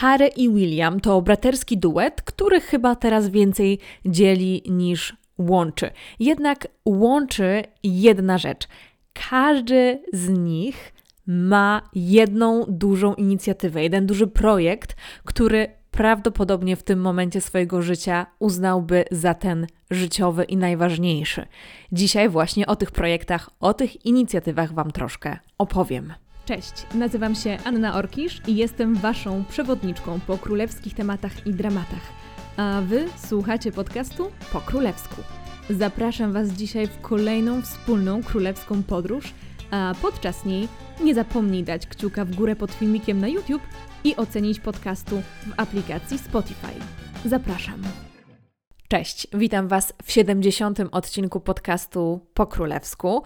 Harry i William to braterski duet, który chyba teraz więcej dzieli niż łączy. Jednak łączy jedna rzecz. Każdy z nich ma jedną dużą inicjatywę, jeden duży projekt, który prawdopodobnie w tym momencie swojego życia uznałby za ten życiowy i najważniejszy. Dzisiaj właśnie o tych projektach, o tych inicjatywach Wam troszkę opowiem. Cześć, nazywam się Anna Orkisz i jestem Waszą przewodniczką po królewskich tematach i dramatach. A Wy słuchacie podcastu Po Królewsku. Zapraszam Was dzisiaj w kolejną wspólną królewską podróż, a podczas niej nie zapomnij dać kciuka w górę pod filmikiem na YouTube i ocenić podcastu w aplikacji Spotify. Zapraszam. Cześć, witam Was w 70. odcinku podcastu Po Królewsku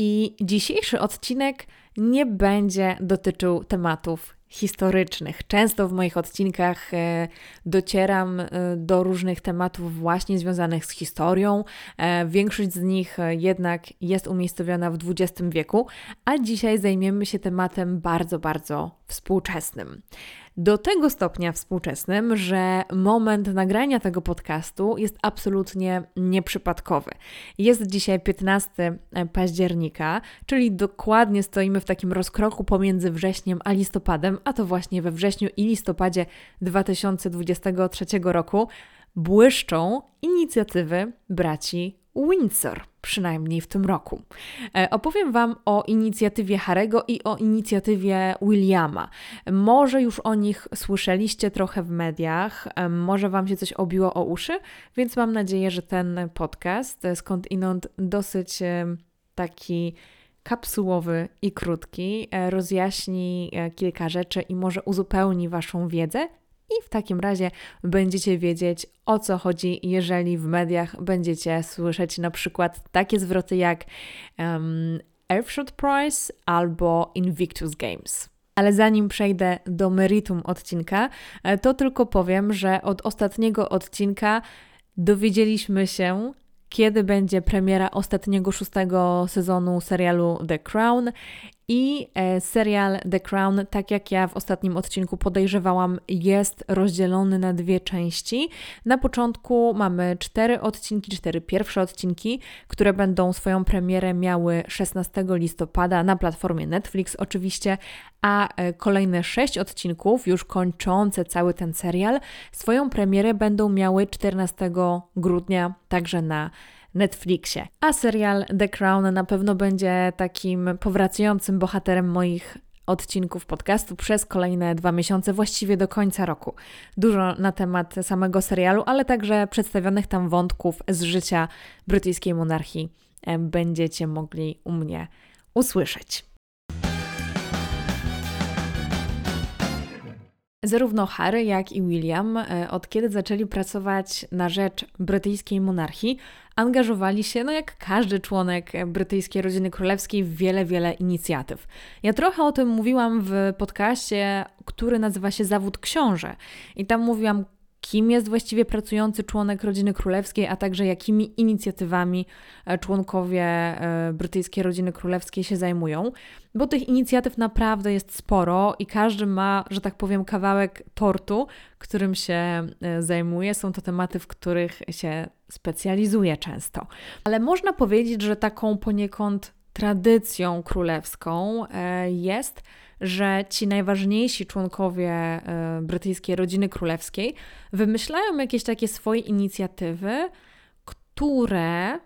i dzisiejszy odcinek nie będzie dotyczył tematów historycznych. Często w moich odcinkach e, docieram e, do różnych tematów właśnie związanych z historią. E, większość z nich jednak jest umiejscowiona w XX wieku, a dzisiaj zajmiemy się tematem bardzo, bardzo współczesnym do tego stopnia współczesnym, że moment nagrania tego podcastu jest absolutnie nieprzypadkowy. Jest dzisiaj 15 października, czyli dokładnie stoimy w takim rozkroku pomiędzy wrześniem a listopadem, a to właśnie we wrześniu i listopadzie 2023 roku błyszczą inicjatywy braci Windsor, przynajmniej w tym roku. E, opowiem Wam o inicjatywie Harego i o inicjatywie Williama. Może już o nich słyszeliście trochę w mediach, e, może Wam się coś obiło o uszy, więc mam nadzieję, że ten podcast, e, skąd inąd dosyć taki kapsułowy i krótki, rozjaśni kilka rzeczy i może uzupełni Waszą wiedzę i w takim razie będziecie wiedzieć o co chodzi, jeżeli w mediach będziecie słyszeć na przykład takie zwroty jak um, Airshot Prize albo Invictus Games. Ale zanim przejdę do meritum odcinka, e, to tylko powiem, że od ostatniego odcinka dowiedzieliśmy się, kiedy będzie premiera ostatniego szóstego sezonu serialu The Crown i e, serial The Crown, tak jak ja w ostatnim odcinku podejrzewałam, jest rozdzielony na dwie części. Na początku mamy cztery odcinki, cztery pierwsze odcinki, które będą swoją premierę miały 16 listopada na platformie Netflix oczywiście, a e, kolejne sześć odcinków, już kończące cały ten serial, swoją premierę będą miały 14 grudnia także na Netflixie. A serial The Crown na pewno będzie takim powracającym bohaterem moich odcinków podcastu przez kolejne dwa miesiące, właściwie do końca roku. Dużo na temat samego serialu, ale także przedstawionych tam wątków z życia brytyjskiej monarchii będziecie mogli u mnie usłyszeć. Zarówno Harry, jak i William, e, od kiedy zaczęli pracować na rzecz brytyjskiej monarchii, angażowali się, no jak każdy członek brytyjskiej rodziny królewskiej, w wiele, wiele inicjatyw. Ja trochę o tym mówiłam w podcaście, który nazywa się Zawód Książę. I tam mówiłam, kim jest właściwie pracujący członek rodziny królewskiej, a także jakimi inicjatywami e, członkowie e, brytyjskiej rodziny królewskiej się zajmują, bo tych inicjatyw naprawdę jest sporo i każdy ma, że tak powiem, kawałek tortu, którym się e, zajmuje. Są to tematy, w których się specjalizuje często. Ale można powiedzieć, że taką poniekąd tradycją królewską jest że ci najważniejsi członkowie e, brytyjskiej rodziny królewskiej wymyślają jakieś takie swoje inicjatywy, które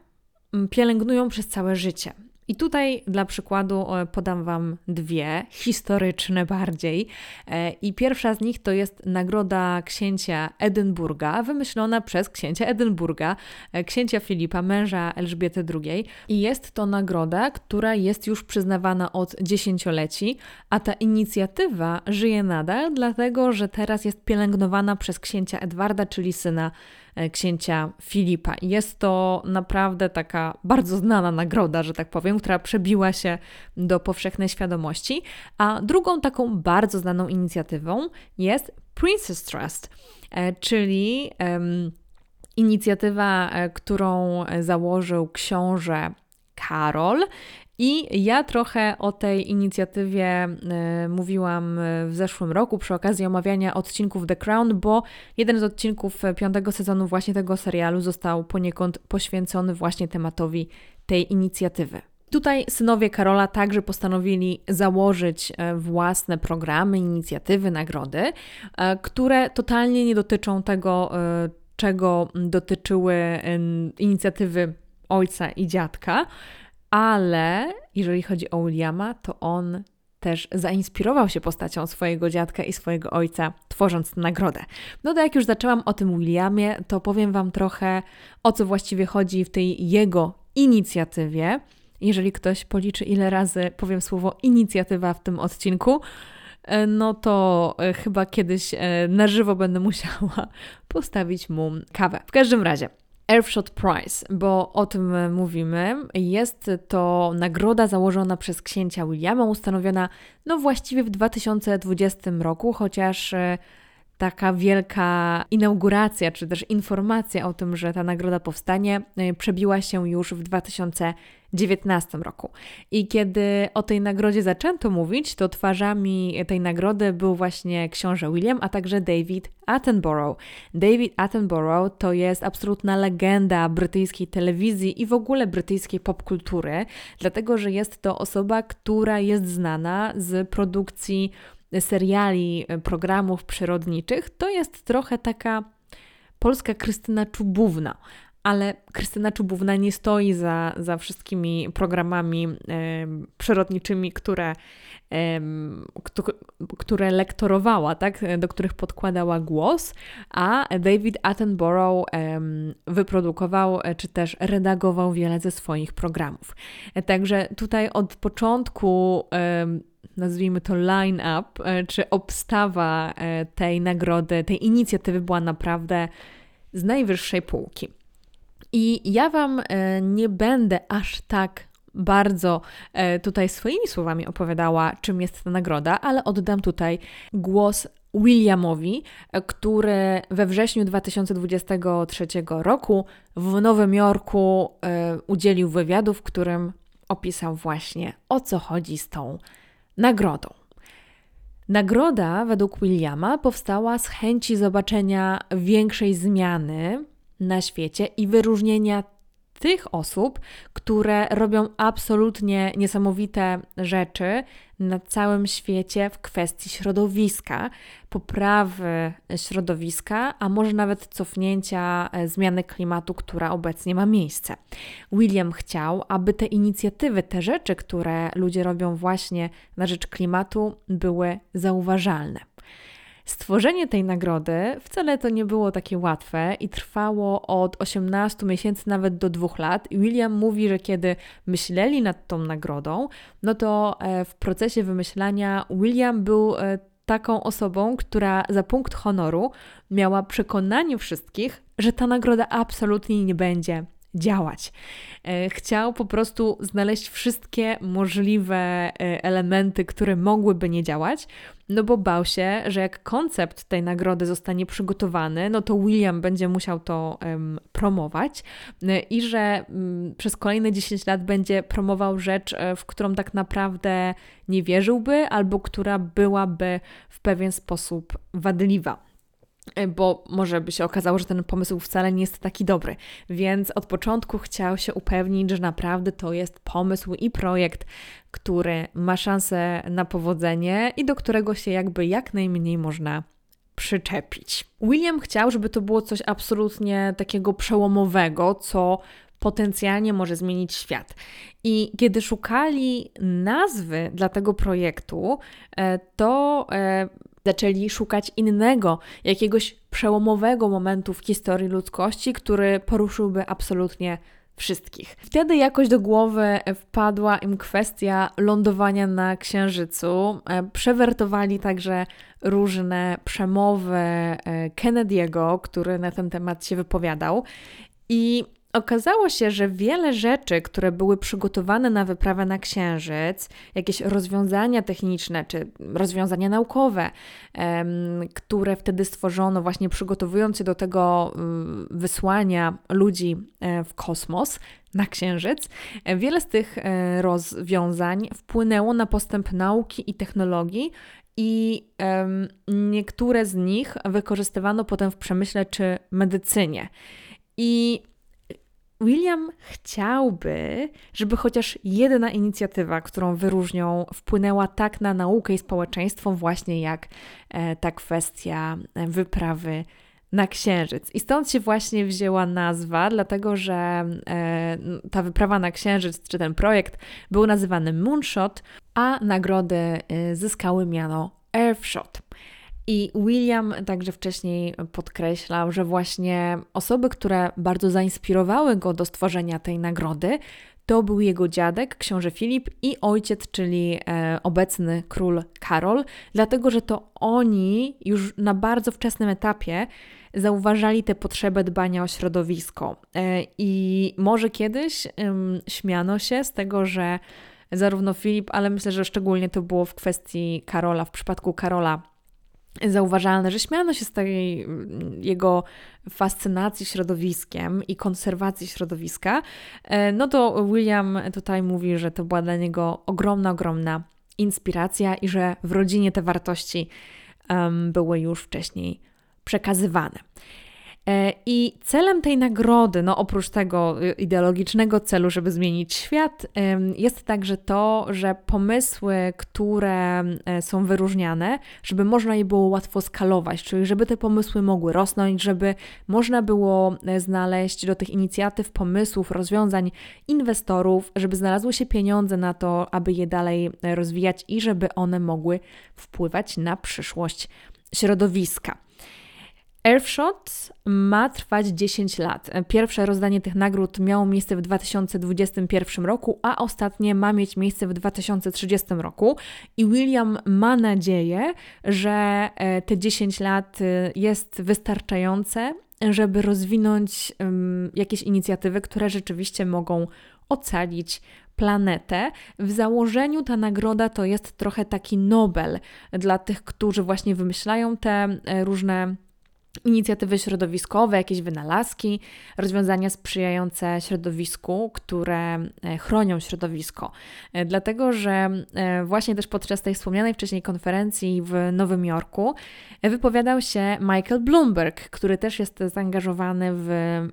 mm, pielęgnują przez całe życie. I tutaj dla przykładu podam Wam dwie, historyczne bardziej. E, I pierwsza z nich to jest nagroda księcia Edynburga, wymyślona przez księcia Edynburga, e, księcia Filipa, męża Elżbiety II. I jest to nagroda, która jest już przyznawana od dziesięcioleci, a ta inicjatywa żyje nadal, dlatego że teraz jest pielęgnowana przez księcia Edwarda, czyli syna E, księcia Filipa. Jest to naprawdę taka bardzo znana nagroda, że tak powiem, która przebiła się do powszechnej świadomości. A drugą taką bardzo znaną inicjatywą jest Princess Trust, e, czyli inicjatywa, e, którą założył książę Karol I ja trochę o tej inicjatywie y, mówiłam w zeszłym roku przy okazji omawiania odcinków The Crown, bo jeden z odcinków piątego sezonu właśnie tego serialu został poniekąd poświęcony właśnie tematowi tej inicjatywy. Tutaj synowie Karola także postanowili założyć e, własne programy, inicjatywy, nagrody, e, które totalnie nie dotyczą tego, e, czego dotyczyły inicjatywy ojca i dziadka, ale jeżeli chodzi o Williama, to on też zainspirował się postacią swojego dziadka i swojego ojca, tworząc nagrodę. No to jak już zaczęłam o tym Williamie, to powiem Wam trochę o co właściwie chodzi w tej jego inicjatywie. Jeżeli ktoś policzy, ile razy powiem słowo inicjatywa w tym odcinku, e, no to e, chyba kiedyś e, na żywo będę musiała postawić mu kawę. W każdym razie, Earthshot Prize, bo o tym mówimy. Jest to nagroda założona przez księcia Williama, ustanowiona no właściwie w 2020 roku, chociaż taka wielka inauguracja, czy też informacja o tym, że ta nagroda powstanie, przebiła się już w 2020 2019 roku. I kiedy o tej nagrodzie zaczęto mówić, to twarzami tej nagrody był właśnie książę William, a także David Attenborough. David Attenborough to jest absolutna legenda brytyjskiej telewizji i w ogóle brytyjskiej popkultury, dlatego że jest to osoba, która jest znana z produkcji seriali, programów przyrodniczych. To jest trochę taka polska Krystyna Czubówna ale Krystyna Czubówna nie stoi za, za wszystkimi programami e, przyrodniczymi, które, e, które lektorowała, tak, do których podkładała głos, a David Attenborough e, wyprodukował czy też redagował wiele ze swoich programów. Także tutaj od początku nazwijmy to line-up, czy obstawa tej nagrody, tej inicjatywy była naprawdę z najwyższej półki. I ja Wam e, nie będę aż tak bardzo e, tutaj swoimi słowami opowiadała, czym jest ta nagroda, ale oddam tutaj głos Williamowi, e, który we wrześniu 2023 roku w Nowym Jorku udzielił wywiadu, w którym opisał właśnie o co chodzi z tą nagrodą. Nagroda według Williama powstała z chęci zobaczenia większej zmiany na świecie i wyróżnienia tych osób, które robią absolutnie niesamowite rzeczy na całym świecie w kwestii środowiska, poprawy środowiska, a może nawet cofnięcia e, zmiany klimatu, która obecnie ma miejsce. William chciał, aby te inicjatywy, te rzeczy, które ludzie robią właśnie na rzecz klimatu, były zauważalne. Stworzenie tej nagrody wcale to nie było takie łatwe i trwało od 18 miesięcy nawet do dwóch lat. William mówi, że kiedy myśleli nad tą nagrodą, no to e, w procesie wymyślania William był e, taką osobą, która za punkt honoru miała przekonanie wszystkich, że ta nagroda absolutnie nie będzie działać. E, chciał po prostu znaleźć wszystkie możliwe e, elementy, które mogłyby nie działać, no bo bał się, że jak koncept tej nagrody zostanie przygotowany, no to William będzie musiał to um, promować e, i że um, przez kolejne 10 lat będzie promował rzecz, w którą tak naprawdę nie wierzyłby albo która byłaby w pewien sposób wadliwa. E, bo może by się okazało, że ten pomysł wcale nie jest taki dobry. Więc od początku chciał się upewnić, że naprawdę to jest pomysł i projekt, który ma szansę na powodzenie i do którego się jakby jak najmniej można przyczepić. William chciał, żeby to było coś absolutnie takiego przełomowego, co potencjalnie może zmienić świat. I kiedy szukali nazwy dla tego projektu, e, to e, zaczęli szukać innego, jakiegoś przełomowego momentu w historii ludzkości, który poruszyłby absolutnie wszystkich. Wtedy jakoś do głowy wpadła im kwestia lądowania na Księżycu. E, przewertowali także różne przemowy e, Kennedy'ego, który na ten temat się wypowiadał. I okazało się, że wiele rzeczy, które były przygotowane na wyprawę na Księżyc, jakieś rozwiązania techniczne czy rozwiązania naukowe, które wtedy stworzono, właśnie przygotowując się do tego y, wysłania ludzi e, w kosmos, na Księżyc, e, wiele z tych e, rozwiązań wpłynęło na postęp nauki i technologii. I niektóre z nich wykorzystywano potem w przemyśle czy medycynie. I William chciałby, żeby chociaż jedna inicjatywa, którą wyróżnią, wpłynęła tak na naukę i społeczeństwo, właśnie jak e, ta kwestia e, wyprawy na Księżyc. I stąd się właśnie wzięła nazwa, dlatego że e, ta wyprawa na Księżyc, czy ten projekt, był nazywany Moonshot, a nagrody zyskały miano Earthshot. I William także wcześniej podkreślał, że właśnie osoby, które bardzo zainspirowały go do stworzenia tej nagrody, to był jego dziadek, książę Filip i ojciec, czyli e, obecny król Karol, dlatego że to oni już na bardzo wczesnym etapie zauważali tę potrzebę dbania o środowisko. E, I może kiedyś śmiano się z tego, że zarówno Filip, ale myślę, że szczególnie to było w kwestii Karola, w przypadku Karola zauważalne, że śmiano się z tej mm, jego fascynacji środowiskiem i konserwacji środowiska, e, no to William tutaj mówi, że to była dla niego ogromna, ogromna inspiracja i że w rodzinie te wartości um, były już wcześniej przekazywane. E, I celem tej nagrody, no oprócz tego y, ideologicznego celu, żeby zmienić świat, jest także to, że pomysły, które e, są wyróżniane, żeby można je było łatwo skalować, czyli żeby te pomysły mogły rosnąć, żeby można było e, znaleźć do tych inicjatyw, pomysłów, rozwiązań inwestorów, żeby znalazły się pieniądze na to, aby je dalej rozwijać i żeby one mogły wpływać na przyszłość środowiska. Earthshot ma trwać 10 lat. Pierwsze rozdanie tych nagród miało miejsce w 2021 roku, a ostatnie ma mieć miejsce w 2030 roku. I William ma nadzieję, że e, te 10 lat e, jest wystarczające, żeby rozwinąć jakieś inicjatywy, które rzeczywiście mogą ocalić planetę. W założeniu ta nagroda to jest trochę taki Nobel dla tych, którzy właśnie wymyślają te e, różne inicjatywy środowiskowe, jakieś wynalazki, rozwiązania sprzyjające środowisku, które e, chronią środowisko. E, dlatego, że e, właśnie też podczas tej wspomnianej wcześniej konferencji w Nowym Jorku wypowiadał się Michael Bloomberg, który też jest zaangażowany w,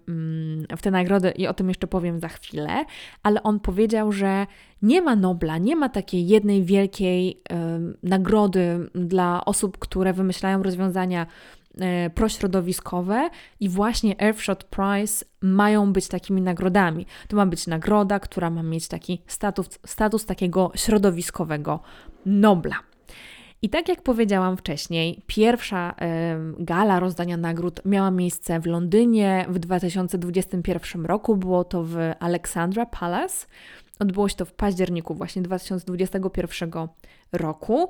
mm, w te nagrody i o tym jeszcze powiem za chwilę, ale on powiedział, że nie ma Nobla, nie ma takiej jednej wielkiej nagrody dla osób, które wymyślają rozwiązania prośrodowiskowe i właśnie Earthshot Prize mają być takimi nagrodami. To ma być nagroda, która ma mieć taki status, status takiego środowiskowego Nobla. I tak jak powiedziałam wcześniej, pierwsza gala rozdania nagród miała miejsce w Londynie w 2021 roku. Było to w Alexandra Palace. Odbyło się to w październiku właśnie 2021 roku.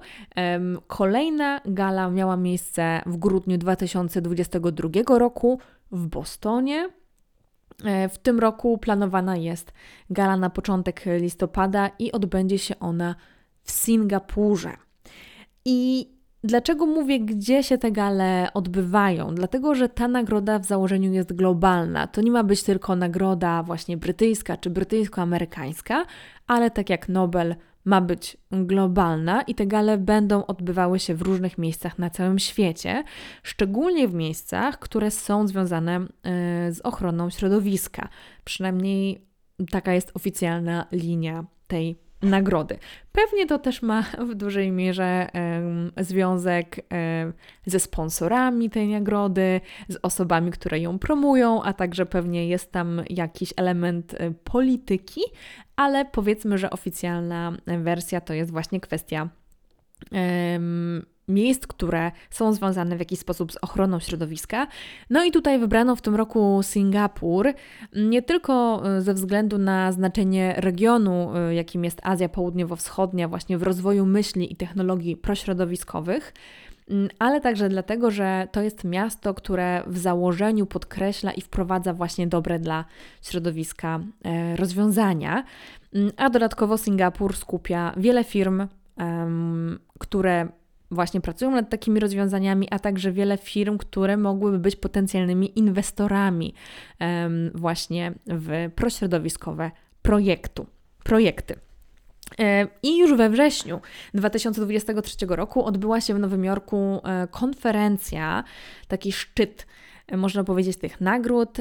Kolejna gala miała miejsce w grudniu 2022 roku w Bostonie. E, w tym roku planowana jest gala na początek listopada i odbędzie się ona w Singapurze. I Dlaczego mówię, gdzie się te gale odbywają? Dlatego, że ta nagroda w założeniu jest globalna. To nie ma być tylko nagroda właśnie brytyjska czy brytyjsko-amerykańska, ale tak jak Nobel ma być globalna i te gale będą odbywały się w różnych miejscach na całym świecie, szczególnie w miejscach, które są związane e, z ochroną środowiska. Przynajmniej taka jest oficjalna linia tej nagrody. Pewnie to też ma w dużej mierze związek ze sponsorami tej nagrody, z osobami, które ją promują, a także pewnie jest tam jakiś element e, polityki, ale powiedzmy, że oficjalna wersja to jest właśnie kwestia miejsc, które są związane w jakiś sposób z ochroną środowiska. No i tutaj wybrano w tym roku Singapur, nie tylko e, ze względu na znaczenie regionu, e, jakim jest Azja Południowo-Wschodnia, właśnie w rozwoju myśli i technologii prośrodowiskowych, mm, ale także dlatego, że to jest miasto, które w założeniu podkreśla i wprowadza właśnie dobre dla środowiska e, rozwiązania. Mm, a dodatkowo Singapur skupia wiele firm, które właśnie pracują nad takimi rozwiązaniami, a także wiele firm, które mogłyby być potencjalnymi inwestorami właśnie w prośrodowiskowe projektu, projekty. I już we wrześniu 2023 roku odbyła się w Nowym Jorku e, konferencja, taki szczyt, e, można powiedzieć, tych nagród.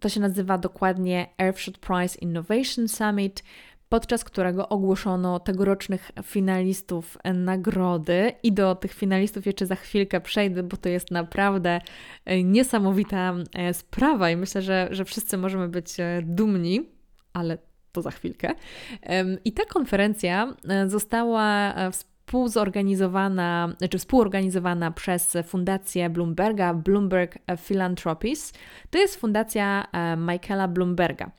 To się nazywa dokładnie Earthshot Prize Innovation Summit podczas którego ogłoszono tegorocznych finalistów nagrody. I do tych finalistów jeszcze za chwilkę przejdę, bo to jest naprawdę e, niesamowita e, sprawa i myślę, że, że wszyscy możemy być e, dumni, ale to za chwilkę. I ta konferencja została współzorganizowana, czy współorganizowana przez Fundację Bloomberga, Bloomberg Philanthropies. To jest fundacja Michaela Bloomberga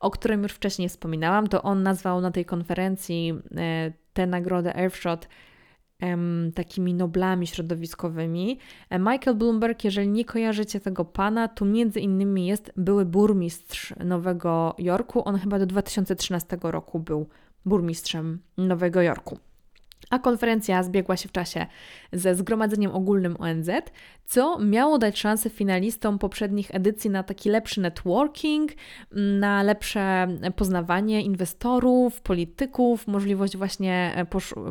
o którym już wcześniej wspominałam, to on nazwał na tej konferencji e, tę nagrodę Earthshot takimi noblami środowiskowymi. E, Michael Bloomberg, jeżeli nie kojarzycie tego pana, to między innymi jest były burmistrz Nowego Jorku. On chyba do 2013 roku był burmistrzem Nowego Jorku a konferencja zbiegła się w czasie ze Zgromadzeniem Ogólnym ONZ, co miało dać szansę finalistom poprzednich edycji na taki lepszy networking, na lepsze poznawanie inwestorów, polityków, możliwość właśnie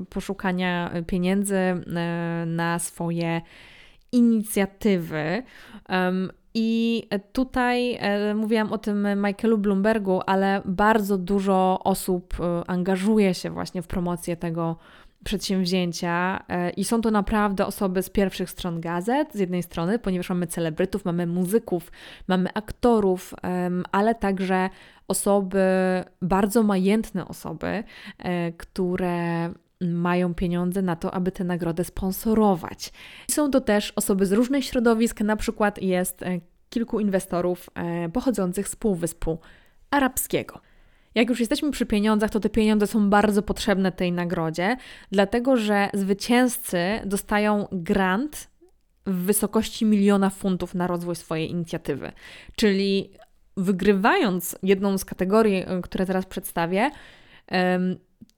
poszukania pieniędzy e, na swoje inicjatywy. I tutaj e, mówiłam o tym Michaelu Bloombergu, ale bardzo dużo osób e, angażuje się właśnie w promocję tego przedsięwzięcia e, i są to naprawdę osoby z pierwszych stron gazet, z jednej strony, ponieważ mamy celebrytów, mamy muzyków, mamy aktorów, ale także osoby, bardzo majętne osoby, e, które mają pieniądze na to, aby tę nagrodę sponsorować. Są to też osoby z różnych środowisk, na przykład jest e, kilku inwestorów pochodzących z Półwyspu Arabskiego. Jak już jesteśmy przy pieniądzach, to te pieniądze są bardzo potrzebne tej nagrodzie, dlatego że zwycięzcy dostają grant w wysokości miliona funtów na rozwój swojej inicjatywy. Czyli wygrywając jedną z kategorii, y, które teraz przedstawię,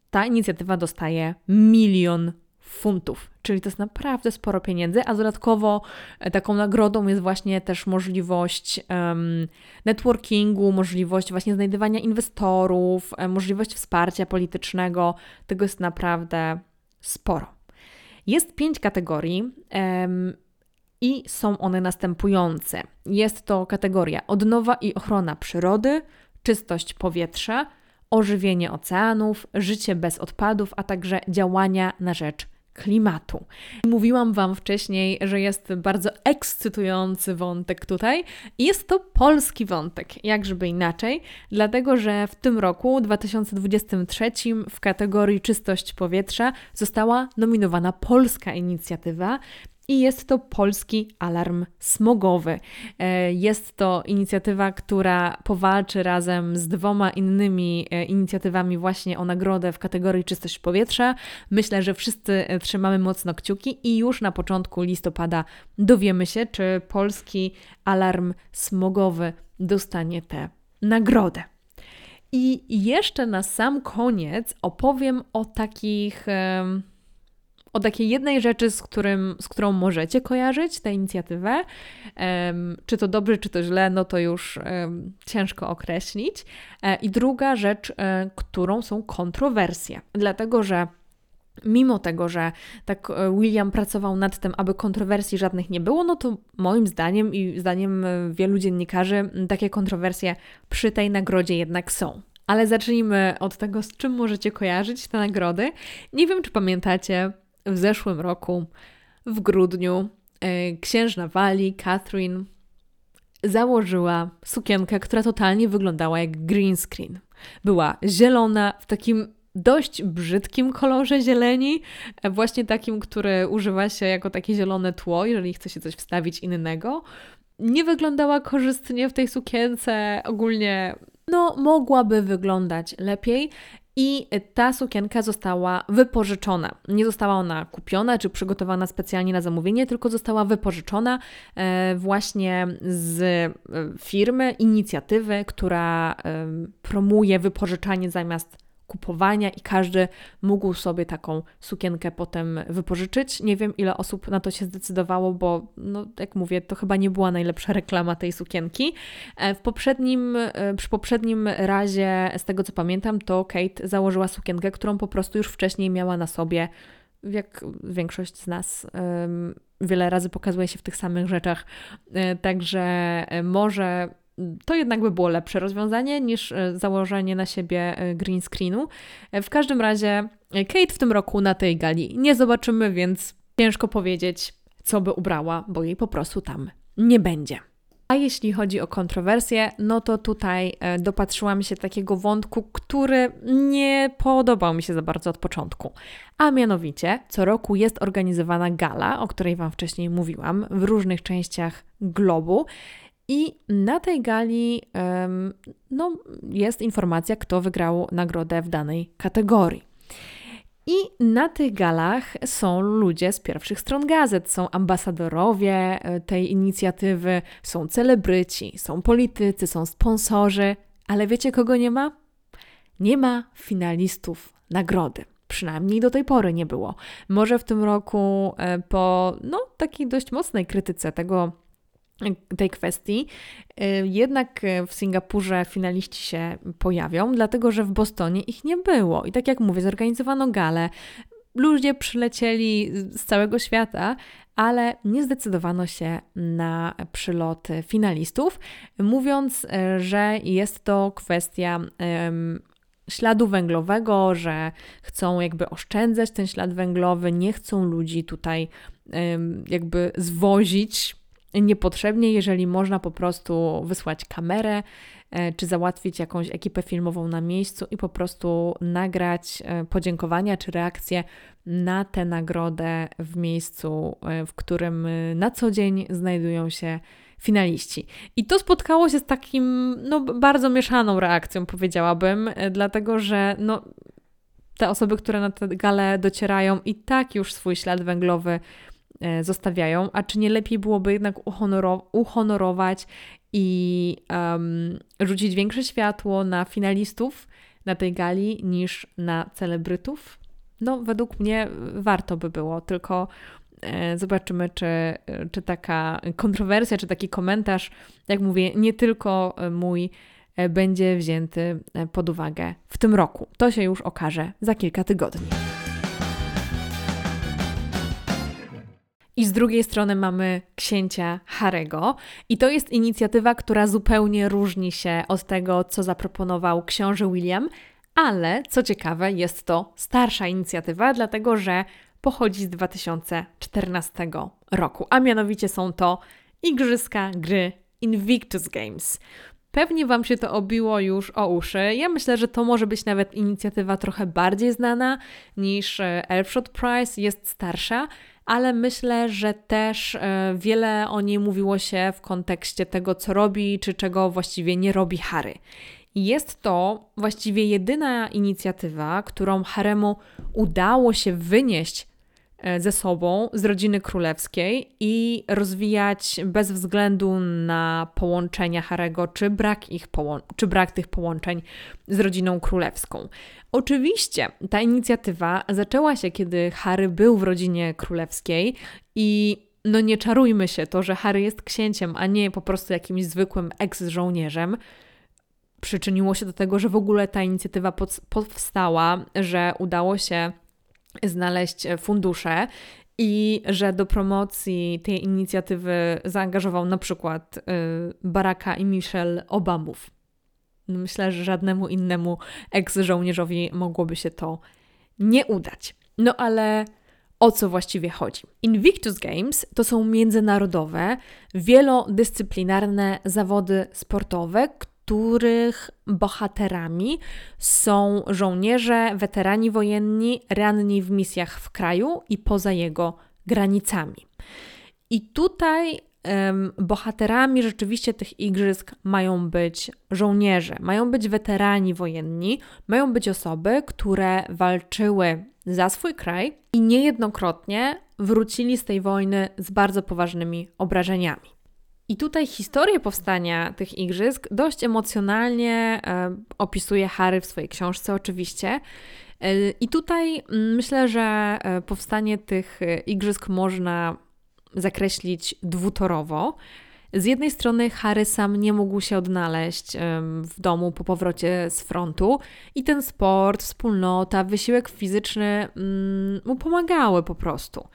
ta inicjatywa dostaje milion funtów, czyli to jest naprawdę sporo pieniędzy, a dodatkowo e, taką nagrodą jest właśnie też możliwość um, networkingu, możliwość właśnie znajdywania inwestorów, e, możliwość wsparcia politycznego. Tego jest naprawdę sporo. Jest pięć kategorii. Um, i są one następujące. Jest to kategoria odnowa i ochrona przyrody, czystość powietrza, ożywienie oceanów, życie bez odpadów, a także działania na rzecz klimatu. Mówiłam Wam wcześniej, że jest bardzo ekscytujący wątek tutaj i jest to polski wątek, jakżeby inaczej, dlatego że w tym roku, 2023, w kategorii czystość powietrza została nominowana polska inicjatywa i jest to polski alarm smogowy. E, jest to inicjatywa, która powalczy razem z dwoma innymi e, inicjatywami właśnie o nagrodę w kategorii czystość powietrza. Myślę, że wszyscy e, trzymamy mocno kciuki i już na początku listopada dowiemy się, czy polski alarm smogowy dostanie tę nagrodę. I jeszcze na sam koniec opowiem o takich o takiej jednej rzeczy, z, którym, z którą możecie kojarzyć tę inicjatywę. Czy to dobrze, czy to źle, no to już ciężko określić. E, I druga rzecz, e, którą są kontrowersje, dlatego że Mimo tego, że tak e, William pracował nad tym, aby kontrowersji żadnych nie było, no to moim zdaniem i zdaniem wielu dziennikarzy takie kontrowersje przy tej nagrodzie jednak są. Ale zacznijmy od tego, z czym możecie kojarzyć te nagrody. Nie wiem, czy pamiętacie, w zeszłym roku, w grudniu, e, księżna Wali, Catherine, założyła sukienkę, która totalnie wyglądała jak green screen. Była zielona, w takim dość brzydkim kolorze zieleni, e, właśnie takim, który używa się jako takie zielone tło, jeżeli chce się coś wstawić innego. Nie wyglądała korzystnie w tej sukience, ogólnie no, mogłaby wyglądać lepiej i ta sukienka została wypożyczona. Nie została ona kupiona czy przygotowana specjalnie na zamówienie, tylko została wypożyczona e, właśnie z e, firmy, inicjatywy, która promuje wypożyczanie zamiast kupowania i każdy mógł sobie taką sukienkę potem wypożyczyć. Nie wiem, ile osób na to się zdecydowało, bo no, jak mówię, to chyba nie była najlepsza reklama tej sukienki. E, w poprzednim, e, przy poprzednim razie, z tego co pamiętam, to Kate założyła sukienkę, którą po prostu już wcześniej miała na sobie, jak większość z nas wiele razy pokazuje się w tych samych rzeczach. E, także może to jednak by było lepsze rozwiązanie niż e, założenie na siebie e, green screenu. E, w każdym razie Kate w tym roku na tej gali nie zobaczymy, więc ciężko powiedzieć, co by ubrała, bo jej po prostu tam nie będzie. A jeśli chodzi o kontrowersje, no to tutaj dopatrzyłam się takiego wątku, który nie podobał mi się za bardzo od początku. A mianowicie, co roku jest organizowana gala, o której Wam wcześniej mówiłam, w różnych częściach globu. I na tej gali no, jest informacja, kto wygrał nagrodę w danej kategorii. I na tych galach są ludzie z pierwszych stron gazet, są ambasadorowie e, tej inicjatywy, są celebryci, są politycy, są sponsorzy, ale wiecie kogo nie ma? Nie ma finalistów nagrody. Przynajmniej do tej pory nie było. Może w tym roku e, po no, takiej dość mocnej krytyce tego tej kwestii. Y, jednak w Singapurze finaliści się pojawią, dlatego że w Bostonie ich nie było. I tak jak mówię, zorganizowano galę. Ludzie przylecieli z całego świata, ale nie zdecydowano się na przylot finalistów, mówiąc, y, że jest to kwestia um, śladu węglowego, że chcą jakby oszczędzać ten ślad węglowy, nie chcą ludzi tutaj um, jakby zwozić niepotrzebnie, jeżeli można po prostu wysłać kamerę e, czy załatwić jakąś ekipę filmową na miejscu i po prostu nagrać e, podziękowania czy reakcje na tę nagrodę w miejscu, e, w którym na co dzień znajdują się finaliści. I to spotkało się z takim, no, bardzo mieszaną reakcją, powiedziałabym, dlatego że, no, te osoby, które na tę galę docierają, i tak już swój ślad węglowy zostawiają, a czy nie lepiej byłoby jednak uhonorować i um, rzucić większe światło na finalistów na tej gali niż na celebrytów? No, według mnie warto by było, tylko e, zobaczymy, czy, czy taka kontrowersja, czy taki komentarz, jak mówię, nie tylko mój e, będzie wzięty pod uwagę w tym roku. To się już okaże za kilka tygodni. I z drugiej strony mamy księcia Harego. I to jest inicjatywa, która zupełnie różni się od tego, co zaproponował książę William, ale co ciekawe, jest to starsza inicjatywa, dlatego że pochodzi z 2014 roku, a mianowicie są to Igrzyska Gry Invictus Games. Pewnie Wam się to obiło już o uszy. Ja myślę, że to może być nawet inicjatywa trochę bardziej znana niż e, Elfshot Prize, jest starsza, ale myślę, że też e, wiele o niej mówiło się w kontekście tego, co robi, czy czego właściwie nie robi Harry. Jest to właściwie jedyna inicjatywa, którą Haremu udało się wynieść ze sobą z rodziny królewskiej i rozwijać bez względu na połączenia Harego, czy brak, ich czy brak tych połączeń z rodziną królewską. Oczywiście ta inicjatywa zaczęła się, kiedy Harry był w rodzinie królewskiej i no nie czarujmy się, to, że Harry jest księciem, a nie po prostu jakimś zwykłym eks-żołnierzem, przyczyniło się do tego, że w ogóle ta inicjatywa powstała, że udało się znaleźć fundusze i że do promocji tej inicjatywy zaangażował na przykład y, Baracka i Michelle Obamów. Myślę, że żadnemu innemu eks-żołnierzowi mogłoby się to nie udać. No ale o co właściwie chodzi? Invictus Games to są międzynarodowe, wielodyscyplinarne zawody sportowe, których bohaterami są żołnierze, weterani wojenni, ranni w misjach w kraju i poza jego granicami. I tutaj bohaterami rzeczywiście tych igrzysk mają być żołnierze, mają być weterani wojenni, mają być osoby, które walczyły za swój kraj i niejednokrotnie wrócili z tej wojny z bardzo poważnymi obrażeniami. I tutaj historię powstania tych igrzysk dość emocjonalnie e, opisuje Harry w swojej książce, oczywiście. E, I tutaj mm, myślę, że e, powstanie tych igrzysk można zakreślić dwutorowo. Z jednej strony Harry sam nie mógł się odnaleźć w domu po powrocie z frontu i ten sport, wspólnota, wysiłek fizyczny mm, mu pomagały po prostu.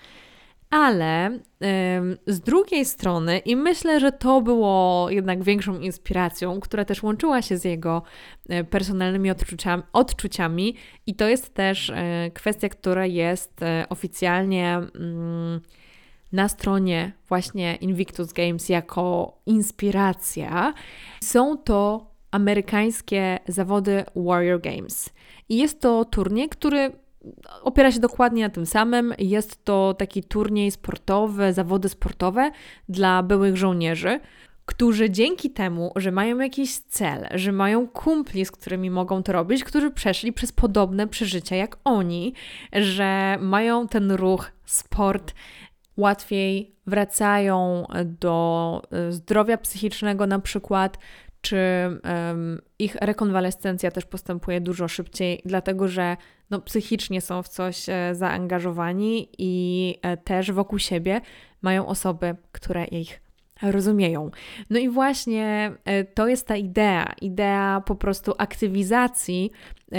Ale z drugiej strony, i myślę, że to było jednak większą inspiracją, która też łączyła się z jego e, personalnymi odczuciami, odczuciami i to jest też e, kwestia, która jest e, oficjalnie mm, na stronie właśnie Invictus Games jako inspiracja. Są to amerykańskie zawody Warrior Games. I jest to turniej, który opiera się dokładnie na tym samym. Jest to taki turniej sportowy, zawody sportowe dla byłych żołnierzy, którzy dzięki temu, że mają jakiś cel, że mają kumpli, z którymi mogą to robić, którzy przeszli przez podobne przeżycia jak oni, że mają ten ruch, sport, łatwiej wracają do e, zdrowia psychicznego na przykład, czy um, ich rekonwalescencja też postępuje dużo szybciej, dlatego że no, psychicznie są w coś e, zaangażowani i e, też wokół siebie mają osoby, które ich rozumieją. No i właśnie e, to jest ta idea, idea po prostu aktywizacji e,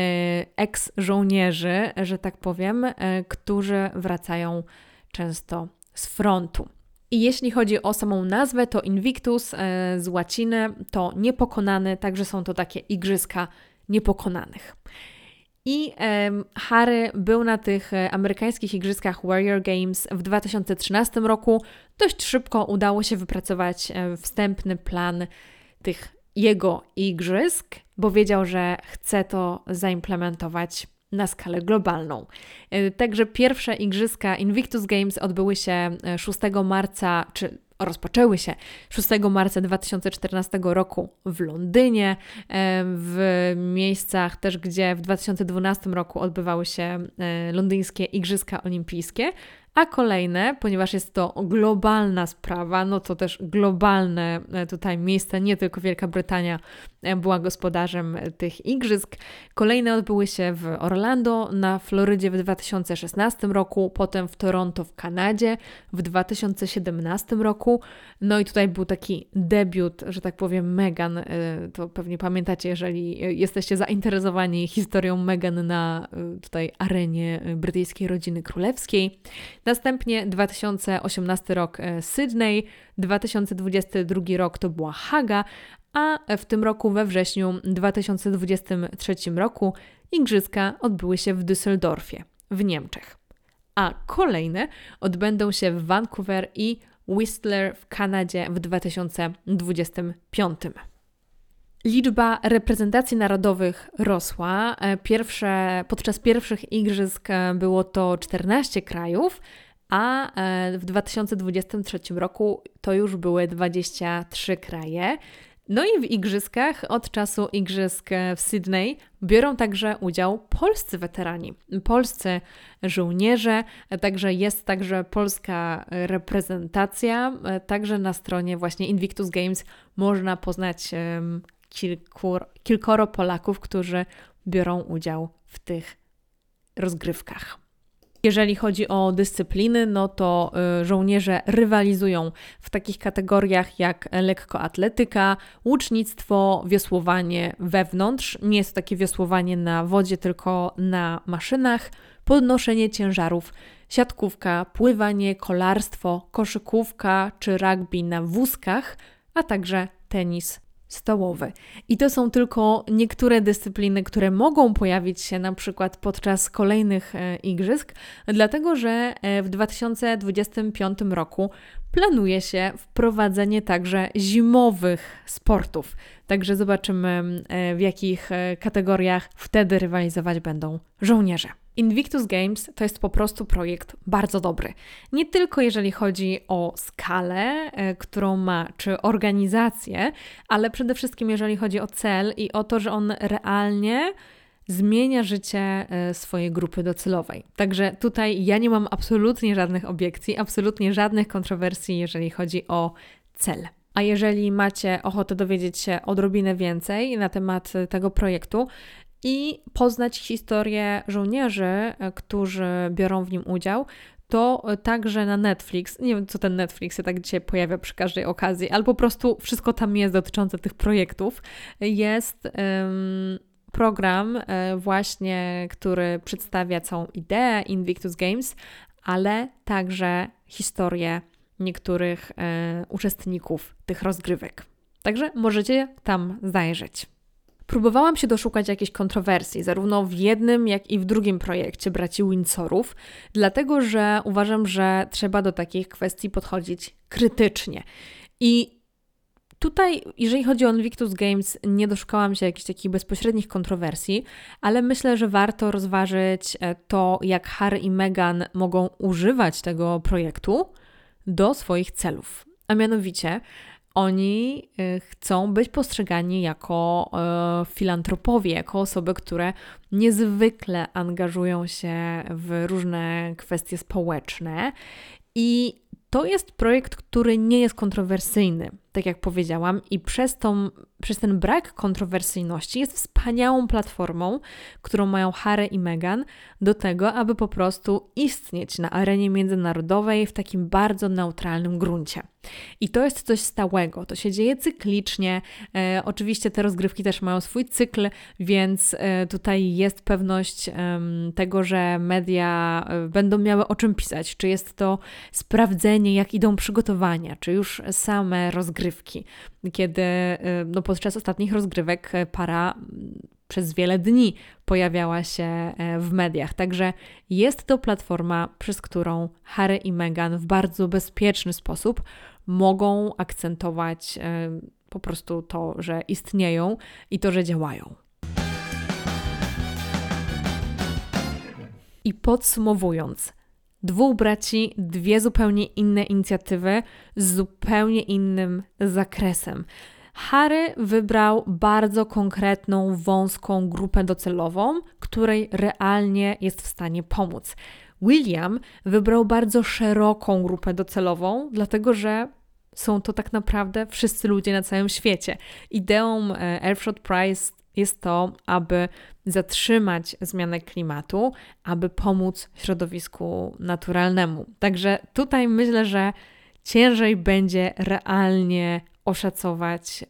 eks-żołnierzy, że tak powiem, e, którzy wracają często z frontu. I jeśli chodzi o samą nazwę, to Invictus e, z łaciny to niepokonany, także są to takie igrzyska niepokonanych. I Harry był na tych e, amerykańskich igrzyskach Warrior Games w 2013 roku. Dość szybko udało się wypracować e, wstępny plan tych jego igrzysk, bo wiedział, że chce to zaimplementować na skalę globalną. E, także pierwsze igrzyska Invictus Games odbyły się 6 marca, czy rozpoczęły się 6 marca 2014 roku w Londynie, e, w miejscach też, gdzie w 2012 roku odbywały się e, londyńskie Igrzyska Olimpijskie, a kolejne, ponieważ jest to globalna sprawa, no to też globalne e, tutaj miejsce, nie tylko Wielka Brytania e, była gospodarzem tych igrzysk. Kolejne odbyły się w Orlando na Florydzie w 2016 roku, potem w Toronto w Kanadzie w 2017 roku. No i tutaj był taki debiut, że tak powiem, Meghan. E, to pewnie pamiętacie, jeżeli jesteście zainteresowani historią Meghan na tutaj arenie brytyjskiej rodziny królewskiej. Następnie 2018 rok e, Sydney, 2022 rok to była Haga, a w tym roku we wrześniu 2023 roku igrzyska odbyły się w Düsseldorfie w Niemczech. A kolejne odbędą się w Vancouver i Whistler w Kanadzie w 2025. Liczba reprezentacji narodowych rosła. E, pierwsze, podczas pierwszych igrzysk e, było to 14 krajów, a e, w 2023 roku to już były 23 kraje. No i w igrzyskach od czasu igrzysk w Sydney biorą także udział polscy weterani, polscy żołnierze, także jest także polska reprezentacja. Także na stronie właśnie Invictus Games można poznać kilku, kilkoro Polaków, którzy biorą udział w tych rozgrywkach. Jeżeli chodzi o dyscypliny, no to y, żołnierze rywalizują w takich kategoriach jak lekkoatletyka, łucznictwo, wiosłowanie wewnątrz. Nie jest to takie wiosłowanie na wodzie, tylko na maszynach, podnoszenie ciężarów, siatkówka, pływanie, kolarstwo, koszykówka czy rugby na wózkach, a także tenis stołowy. I to są tylko niektóre dyscypliny, które mogą pojawić się na przykład podczas kolejnych e, igrzysk, dlatego że e, w 2025 roku planuje się wprowadzenie także zimowych sportów. Także zobaczymy, e, w jakich kategoriach wtedy rywalizować będą żołnierze. Invictus Games to jest po prostu projekt bardzo dobry. Nie tylko jeżeli chodzi o skalę, e, którą ma, czy organizację, ale przede wszystkim jeżeli chodzi o cel i o to, że on realnie zmienia życie e, swojej grupy docelowej. Także tutaj ja nie mam absolutnie żadnych obiekcji, absolutnie żadnych kontrowersji, jeżeli chodzi o cel. A jeżeli macie ochotę dowiedzieć się odrobinę więcej na temat tego projektu, i poznać historię żołnierzy, e, którzy biorą w nim udział, to także na Netflix, nie wiem co ten Netflix się tak dzisiaj pojawia przy każdej okazji, ale po prostu wszystko tam jest dotyczące tych projektów, jest um, program e, właśnie, który przedstawia całą ideę Invictus Games, ale także historię niektórych e, uczestników tych rozgrywek. Także możecie tam zajrzeć. Próbowałam się doszukać jakiejś kontrowersji, zarówno w jednym, jak i w drugim projekcie braci Windsorów, dlatego że uważam, że trzeba do takich kwestii podchodzić krytycznie. I Tutaj, jeżeli chodzi o Invictus Games, nie doszukałam się jakichś takich bezpośrednich kontrowersji, ale myślę, że warto rozważyć e, to, jak Harry i Meghan mogą używać tego projektu do swoich celów. A mianowicie, oni y, chcą być postrzegani jako e, filantropowie, jako osoby, które niezwykle angażują się w różne kwestie społeczne. I to jest projekt, który nie jest kontrowersyjny, tak jak powiedziałam, i przez, tą, przez ten brak kontrowersyjności jest wspaniałą platformą, którą mają Harry i Meghan do tego, aby po prostu istnieć na arenie międzynarodowej w takim bardzo neutralnym gruncie. I to jest coś stałego, to się dzieje cyklicznie. E, oczywiście te rozgrywki też mają swój cykl, więc e, tutaj jest pewność e, tego, że media e, będą miały o czym pisać. Czy jest to sprawdzenie, jak idą przygotowania, czy już same rozgrywki. Kiedy e, no, podczas ostatnich rozgrywek e, para przez wiele dni pojawiała się e, w mediach. Także jest to platforma, przez którą Harry i Meghan w bardzo bezpieczny sposób mogą akcentować po prostu to, że istnieją i to, że działają. I podsumowując, dwóch braci, dwie zupełnie inne inicjatywy z zupełnie innym zakresem. Harry wybrał bardzo konkretną, wąską grupę docelową, której realnie jest w stanie pomóc. William wybrał bardzo szeroką grupę docelową, dlatego że są to tak naprawdę wszyscy ludzie na całym świecie. Ideą e, Earthshot Prize jest to, aby zatrzymać zmianę klimatu, aby pomóc środowisku naturalnemu. Także tutaj myślę, że ciężej będzie realnie oszacować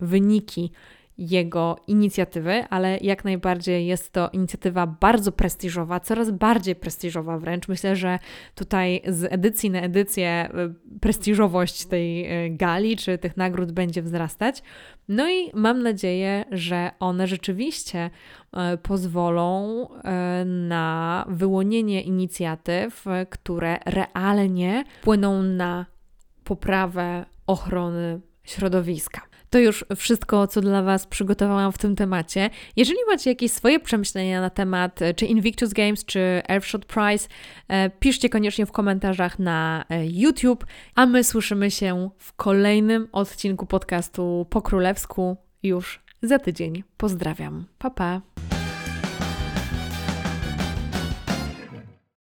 wyniki jego inicjatywy, ale jak najbardziej jest to inicjatywa bardzo prestiżowa, coraz bardziej prestiżowa wręcz. Myślę, że tutaj z edycji na edycję e, prestiżowość tej e, gali czy tych nagród będzie wzrastać. No i mam nadzieję, że one rzeczywiście e, pozwolą na wyłonienie inicjatyw, które realnie płyną na poprawę ochrony środowiska. To już wszystko, co dla Was przygotowałam w tym temacie. Jeżeli macie jakieś swoje przemyślenia na temat e, czy Invictus Games, czy Earthshot Prize, e, piszcie koniecznie w komentarzach na e, YouTube, a my słyszymy się w kolejnym odcinku podcastu po królewsku już za tydzień. Pozdrawiam. Pa pa.